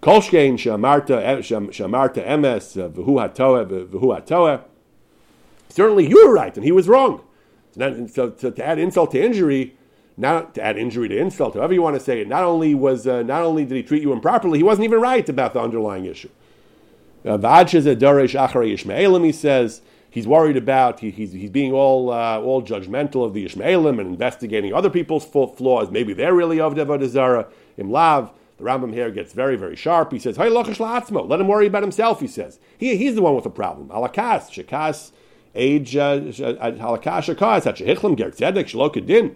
Kolshkein shamarta emes v'hu hatoa v'hu hatoa. Certainly, you were right and he was wrong. So, so to add insult to injury, not to add injury to insult, however you want to say it. Not only was uh, not only did he treat you improperly, he wasn't even right about the underlying issue. Uh, he says he's worried about he, he's, he's being all uh, all judgmental of the Ishmaelim and investigating other people's flaws. Maybe they're really of Devodazara. Im Lav, the Rambam here gets very very sharp. He says, "Hey, let him worry about himself." He says he, he's the one with the problem. Alakas shekas age uh, tzedek shalokadin.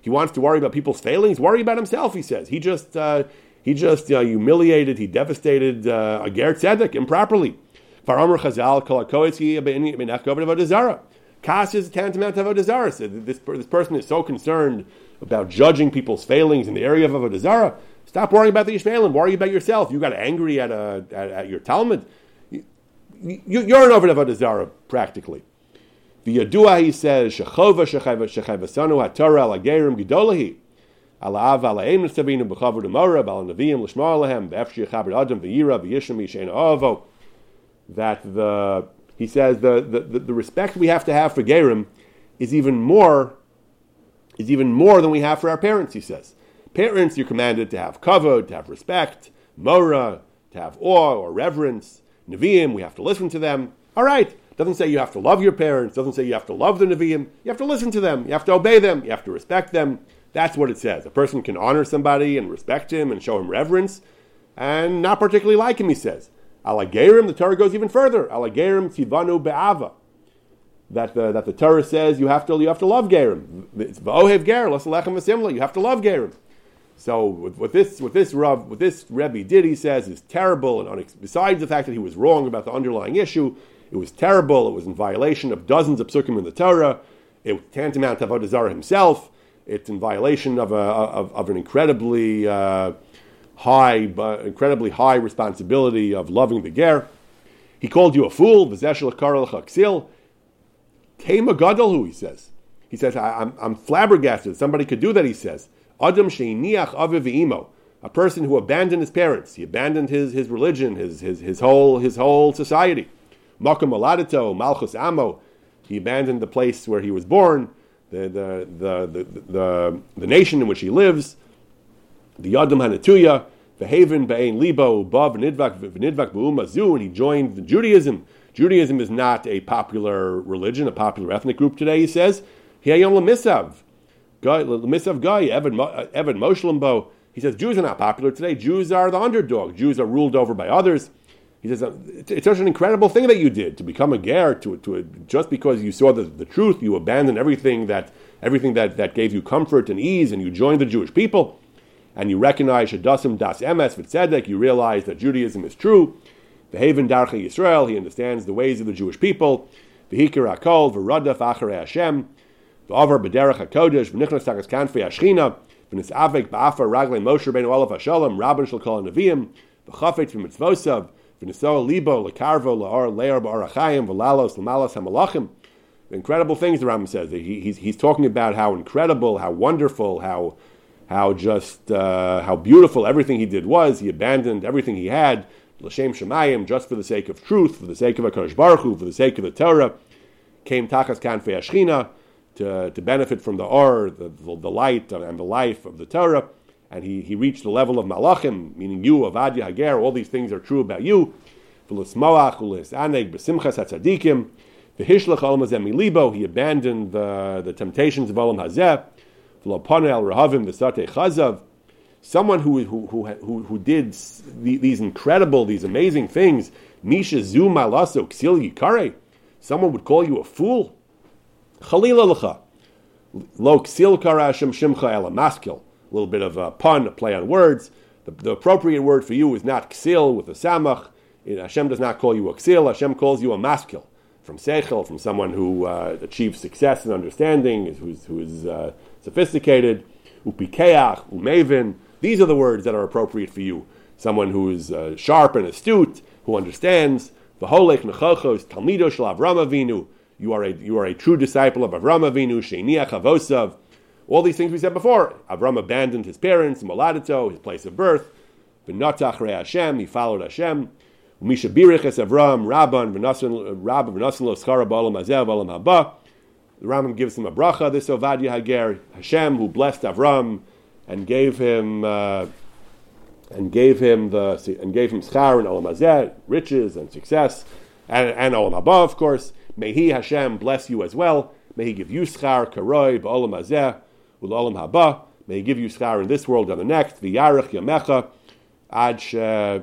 He wants to worry about people's failings. Worry about himself, he says. He just, uh, he just uh, humiliated, he devastated uh, a Ger Tzedek improperly. Kas is tantamount to Avodah. So this, this person is so concerned about judging people's failings in the area of Avodah Zarah. Stop worrying about the Ishmaelim. Worry about yourself. You got angry at, a, at, at your Talmud. You, are an over Avodah Zarah, practically. The Yadua, he says, Shechova Shechevasanu HaTorah Al Agerim Gedolahi. Ala Av Ala Eim Nestavinu B'chavu Demora B'al Neviim L'shmar Lehem B'efshi Yechaber Adam V'yira V'yishim Yishen Ovo. That the, he says, the, the, the, the respect we have to have for Gerim is even more, is even more than we have for our parents, he says. Parents, you're commanded to have kavod, to have respect, mora, to have awe or reverence. Nevi'im, we have to listen to them. All right, doesn't say you have to love your parents. Doesn't say you have to love the Nevi'im. You have to listen to them. You have to obey them. You have to respect them. That's what it says. A person can honor somebody and respect him and show him reverence, and not particularly like him. He says, "Alagerim." The Torah goes even further. Alagerim tivanu be'ava. That the that the Torah says you have to you have to love gerim. It's va'ohev ger lechem asimla. You have to love gerim. So with, this with this Rav what this Rebbe did, he says, is terrible. And unex- besides the fact that he was wrong about the underlying issue, it was terrible. It was in violation of dozens of psukim in the Torah. It's tantamount to Avodah Zarah himself. It's in violation of, a, of, of an incredibly uh, high, incredibly high responsibility of loving the ger. He called you a fool. V'zeshel karel chaksil. Tema gadolhu, he says. He says, I, am I'm flabbergasted. Somebody could do that, he says. Adam sheiniach aviv. A person who abandoned his parents. He abandoned his, his religion, his, his, his, whole, his whole society. Makam aladito, malchus amo. He abandoned the place where he was born, the, the, the, the, the, nation in which he lives, the Yadam Hanatuya, the Haven Be'ain Libo, Bav Nidvak Nidvak Bu'umazu, and he joined Judaism. Judaism is not a popular religion, a popular ethnic group today, he says. Hiyayom Lamisav. Lamisav Guy, Evan, uh, Evan Moshelimbo. He says Jews are not popular today. Jews are the underdog. Jews are ruled over by others. He says it's such an incredible thing that you did to become a ger. To, to just because you saw the, the truth, you abandoned everything that everything that, that gave you comfort and ease, and you joined the Jewish people, and you recognize Shadasim Das Emes V'Tzedek. You realize that Judaism is true. The Haven Darchei Yisrael. He understands the ways of the Jewish people. V'Hikir Hakol V'Radaf Acharei Hashem. B'Derech Hakodesh V'Nichnas Takas Ashchina. V'Nisavek Ba'afar Raglei Moshe Ben Olav Hashalom Rabban Neviim. V'Mitzvosav. V'nisoa libo le'ar ba'arachayim v'lalos l'malos hamalachim. Incredible things the Rambam says. He, he's, he's talking about how incredible, how wonderful, how how just uh, how beautiful everything he did was. He abandoned everything he had, l'shem shemayim, just for the sake of truth, for the sake of Hakadosh Baruch Hu, for the sake of the Torah. Came tachas kanfei ashchina to to benefit from the or, the, the, the light and the life of the Torah and he, he reached the level of malachim, meaning you, Ovadia Hager, all these things are true about you. He abandoned the, the temptations of Olam Hazeh. Someone who, who, who, who did these incredible, these amazing things, Misha Zu someone would call you a fool. Chalila Lo Ksil Karashim Shimcha Ela Maskil a little bit of a pun, a play on words. The, the appropriate word for you is not ksil with a samach. Hashem does not call you a ksil. Hashem calls you a maskil from seichel, from someone who uh, achieves success and understanding, who's, who is uh, sophisticated. Upikeach, umevin. These are the words that are appropriate for you. Someone who is uh, sharp and astute, who understands. V'holech nechachos talmido shel Avram Avinu. You are a you are a true disciple of Avram Avinu. Sheiniach avosav all these things we said before. Avram abandoned his parents, Moladito, his place of birth. V'natach re Hashem, he followed Hashem. Misha biriches Avram, Rabban, v'nasan v'nasan lo schara ba'olam hazeh v'olam haba. The Rambam gives him a bracha, this Ovadia Hager, Hashem, who blessed Avram and gave him uh, and gave him the and gave him schar and olam riches and success, and, and olam haba, of course. May He Hashem bless you as well. May He give you schar karoi ba'olam hazeh Ulalam haba. May he give you schar in this world and the next. V'yarech yamecha ad she, ad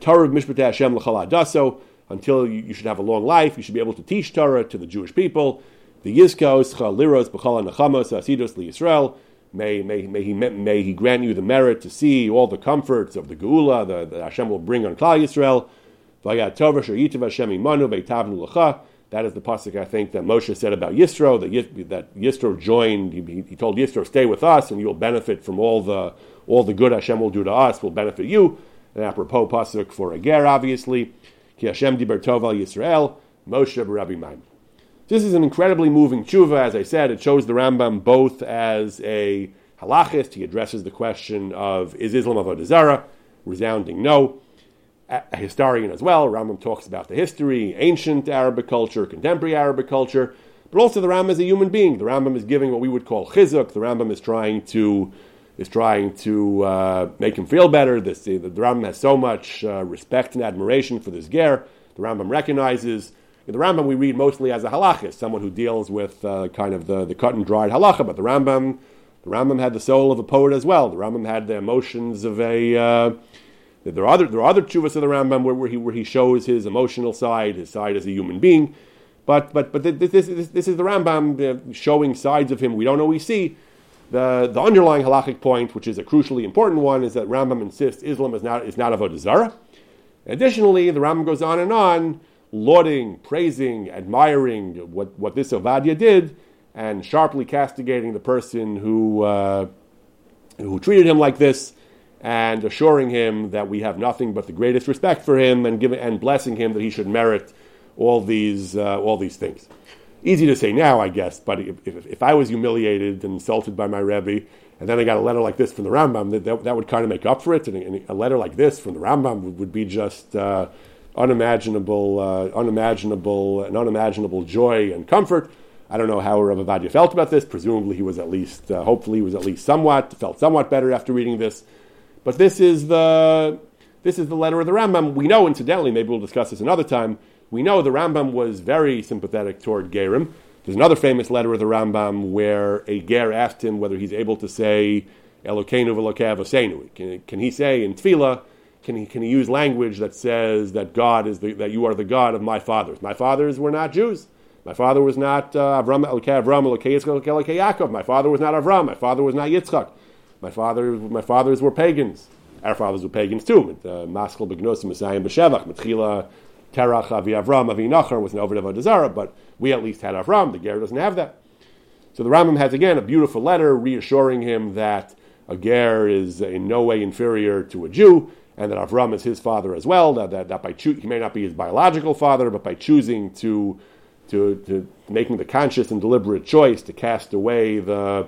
Torah mishpatei Hashem l'chal adaso. Until you, should have a long life, you should be able to teach Torah to the Jewish people. The Yizkos liros b'chal nechamos asidos liyisrael. May, may, may, he, may he grant you the merit to see all the comforts of the Geula that Hashem will bring on Klal Yisrael. That is the pasuk I think that Moshe said about Yisro that that Yisro joined. He, he, told Yisro, "Stay with us, and you'll benefit from all the all the good Hashem will do to us. Will benefit you." And apropos pasuk for a obviously, Ki Hashem diber tov al Yisrael, Moshe b'Rabbi Maim. This is an incredibly moving tshuva. As I said, it shows the Rambam both as a halachist. He addresses the question of is Islam avodah zarah, resounding no a historian as well. Rambam talks about the history, ancient Arabic culture, contemporary Arabic culture, but also the Rambam is a human being. The Rambam is giving what we would call chizuk. The Rambam is trying to is trying to uh, make him feel better. This, the, the Rambam has so much uh, respect and admiration for this ger. The Rambam recognizes In the Rambam we read mostly as a halachist, someone who deals with uh, kind of the, the cut and dried halacha. But the Rambam, the Rambam had the soul of a poet as well. The Rambam had the emotions of a uh, there are other there are other chuvas of the Rambam where, where, he where he shows his emotional side, his side as a human being, but but but this this, this, is the Rambam uh, showing sides of him. We don't always see. The the underlying halachic point, which is a crucially important one, is that Rambam insists Islam is not is not a avodah Additionally, the Rambam goes on and on lauding, praising, admiring what, what this Ovadia did, and sharply castigating the person who, uh, who treated him like this, and assuring him that we have nothing but the greatest respect for him, and, giving, and blessing him that he should merit all these, uh, all these things. Easy to say now, I guess, but if, if, if, I was humiliated and insulted by my Rebbe, and then I got a letter like this from the Rambam, that, that, that would kind of make up for it, and, and, a letter like this from the Rambam would, would be just uh, unimaginable, uh, unimaginable, an unimaginable joy and comfort. I don't know how Rav Ovadia felt about this. Presumably, he was at least, uh, hopefully, he was at least somewhat felt somewhat better after reading this. But this is the this is the letter of the Rambam. We know, incidentally, maybe we'll discuss this another time. We know the Rambam was very sympathetic toward Gerim. There's another famous letter of the Rambam where a Ger asked him whether he's able to say Elokeinu v'Elokev Osenu. Can, can he say in Tefillah can he, can he use language that says that God is the, that you are the God of my fathers? My fathers were not Jews. My father was not uh, Avram, Elkei Avram, Elkei Yitzchak, Elkei Yaakov. My father was not Avram. My father was not Yitzchak. My father, my fathers were pagans. Our fathers were pagans too. Uh, Maskal Begnosim, Messiah B'Shevach, Metchila, Terach, Avi Avram, Avi Nachar was an Ovid Adazara, but we at least had Avram. The Ger doesn't have that. So the Rambam has again a beautiful letter reassuring him that a Ger is in no way inferior to a Jew and that Avram is his father as well. That, that, that by he may not be his biological father, but by choosing to, to, to making the conscious and deliberate choice to cast away the,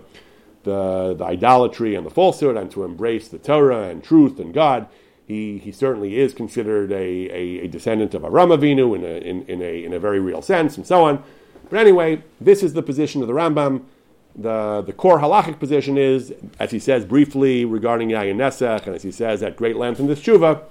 the, the idolatry and the falsehood and to embrace the Torah and truth and God, he, he certainly is considered a, a, a descendant of Avram Avinu in a, in, in, a, in a very real sense and so on. But anyway, this is the position of the Rambam. The, the core halachic position is, as he says briefly regarding Yayin Nesach, and as he says at great length in this tshuva,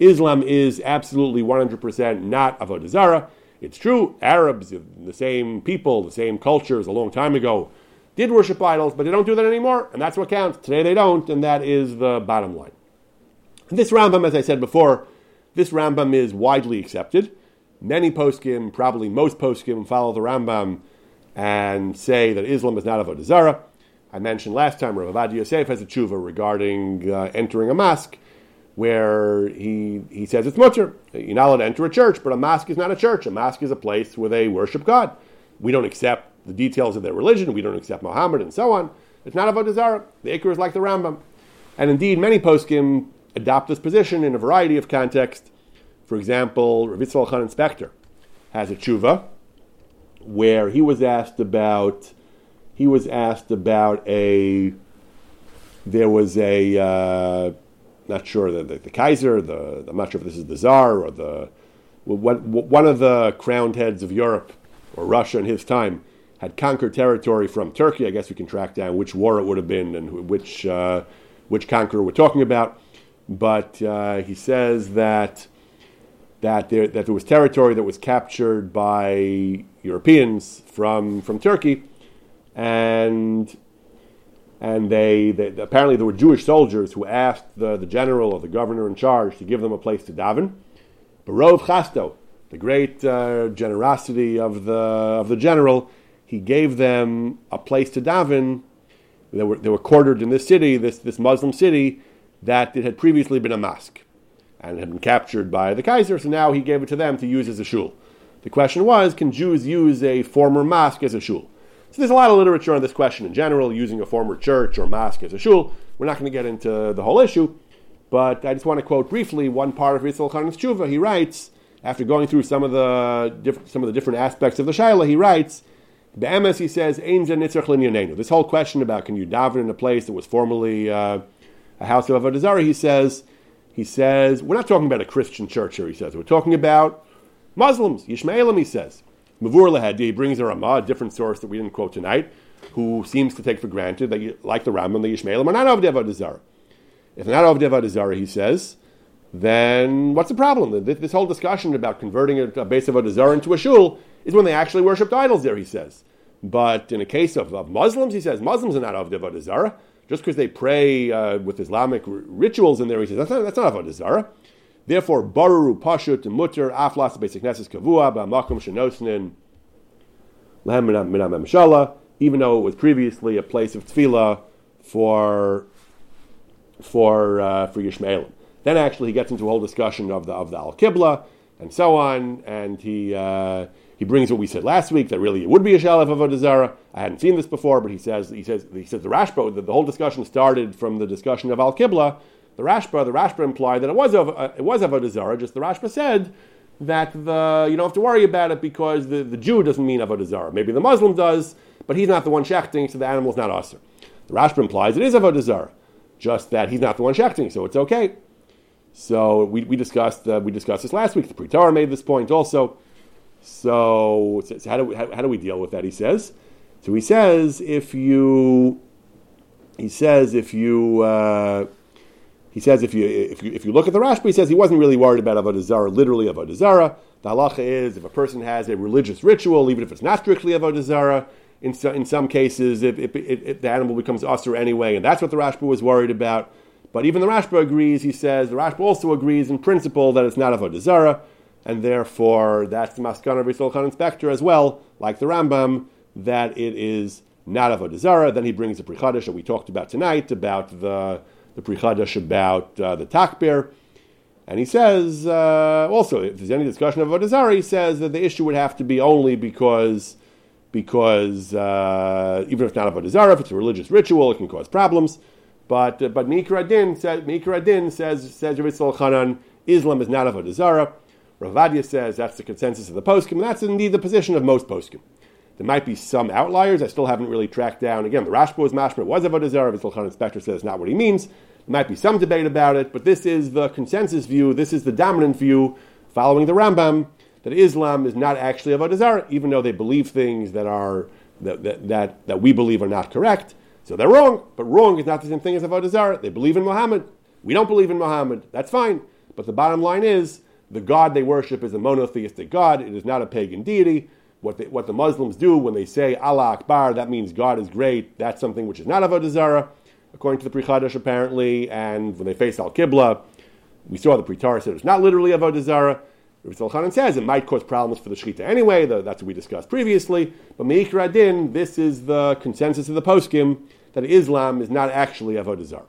Islam is absolutely 100% not Avodah Zarah. It's true, Arabs, the same people, the same cultures a long time ago, did worship idols, but they don't do that anymore, and that's what counts. Today they don't, and that is the bottom line. And this Rambam, as I said before, this Rambam is widely accepted. Many poskim, probably most poskim, follow the Rambam and say that Islam is not Avodah Zarah. I mentioned last time Rav Ovadia Yosef has a tshuva regarding uh, entering a mosque, where he, he says it's mutter. You're not allowed to enter a church, but a mosque is not a church. A mosque is a place where they worship God. We don't accept the details of their religion. We don't accept Muhammad and so on. It's not Avodah Zarah. The Iker is like the Rambam. And indeed, many poskim adopt this position in a variety of contexts. For example, Rav Chanan Spector has a tshuva where he was asked about he was asked about a there was a uh, not sure the, the, the Kaiser the I'm not sure if this is the Tsar or the one of the crowned heads of Europe or Russia in his time had conquered territory from Turkey. I guess we can track down which war it would have been and which uh, which conqueror we're talking about. But uh, he says that that there, that there was territory that was captured by Europeans from, from Turkey, and and they, they, apparently there were Jewish soldiers who asked the, the general or the governor in charge to give them a place to daven. Barov Chasto, the great uh, generosity of the of the general, he gave them a place to daven. They were, they were quartered in this city, this, this Muslim city, that it had previously been a mosque and had been captured by the Kaiser, so now he gave it to them to use as a shul. The question was, can Jews use a former mosque as a shul? So there's a lot of literature on this question in general, using a former church or mosque as a shul. We're not going to get into the whole issue, but I just want to quote briefly one part of Ritzel Khan's tshuva. He writes, after going through some of the diff- some of the different aspects of the shaila, he writes, "Be'emes," he says, This whole question about can you daven in a place that was formerly uh, a house of Avodah Zarah, he says, he says, we're not talking about a Christian church here, he says. We're talking about Muslims, Yishmaelim, he says. Mavur Lahadi brings a Ramah, a different source that we didn't quote tonight, who seems to take for granted that, like the Rambam, the Yishmaelim are not of Avodah Zarah. If not of Avodah Zarah, he says, then what's the problem? This whole discussion about converting a, a base of Avodah Zarah into a shul is when they actually worshipped idols there, he says. But in a case of, of Muslims, he says, Muslims are not of Avodah Zarah just because they pray uh, with Islamic r- rituals in there, he says that's not, that's not avodah zarah. Therefore, baruru pashut mutter aflas basic neses kavua ba'makom shenosnin lehem emshala. Even though it was previously a place of tefillah for for uh, for Yishmaelim. Then actually he gets into a whole discussion of the of the al kibla and so on. And he uh, he brings what we said last week that really it would be a shalaf of Avodah I hadn't seen this before, but he says he says he says the Rashba the, the whole discussion started from the discussion of Al Kibla. The Rashba the Rashba implied that it was of uh, it was Avodah Zarah. Just the Rashba said that the you don't have to worry about it because the, the Jew doesn't mean Avodah Zarah. Maybe the Muslim does, but he's not the one shechting, so the animal's not usher. The Rashba implies it is Avodah Zarah, just that he's not the one shechting, so it's okay. So we, we discussed uh, we discussed this last week. The Pri Toar made this point also. So, so how do we how, how, do we deal with that? He says. So he says if you he says if you uh, he says if you if you if you look at the Rashba, he says he wasn't really worried about avodah zara, literally avodah zara. The halacha is if a person has a religious ritual, even if it's not strictly avodah zara, in, so, in some cases, if, if, if, if, the animal becomes usher anyway, and that's what the Rashba was worried about. But even the Rashba agrees, he says, the Rashba also agrees in principle that it's not Avodah Zarah, and therefore that's the Maskana Chanan Spector as well, like the Rambam, that it is not Avodah Zarah. Then he brings the Pri Chadash that we talked about tonight, about the, the Pri Chadash about uh, the Takbir. And he says, uh, also, if there's any discussion of Avodah he says that the issue would have to be only because because uh, even if not a Zarah, if it's a religious ritual, it can cause problems. But uh, but Mikra Din says Mikra Din says says Rav Chanan, Islam is not a Zarah. Ravadia says that's the consensus of the poskim, and that's indeed the position of most poskim. There might be some outliers. I still haven't really tracked down. Again, the Rashba was mashma was a Zarah. Rav Chanan Spector says not what he means. There might be some debate about it, but this is the consensus view. This is the dominant view, following the Rambam, that Islam is not actually a Zarah, even though they believe things that are that, that, that, that we believe are not correct. So they're wrong, but wrong is not the same thing as Avodah Zarah. They believe in Muhammad. We don't believe in Muhammad. That's fine. But the bottom line is the God they worship is a monotheistic God. It is not a pagan deity. What, they, what the Muslims do when they say Allah Akbar, that means God is great. That's something which is not Avodah Zarah, according to the Pri Chadash apparently. And when they face Al Qibla, we saw the Pri Toar said it's not literally Avodah Zarah. Rabbi Tzolchanan says it might cause problems for the Shechita anyway, that's what we discussed previously. But Meikra Din, this is the consensus of the poskim that Islam is not actually Avodah Zarah.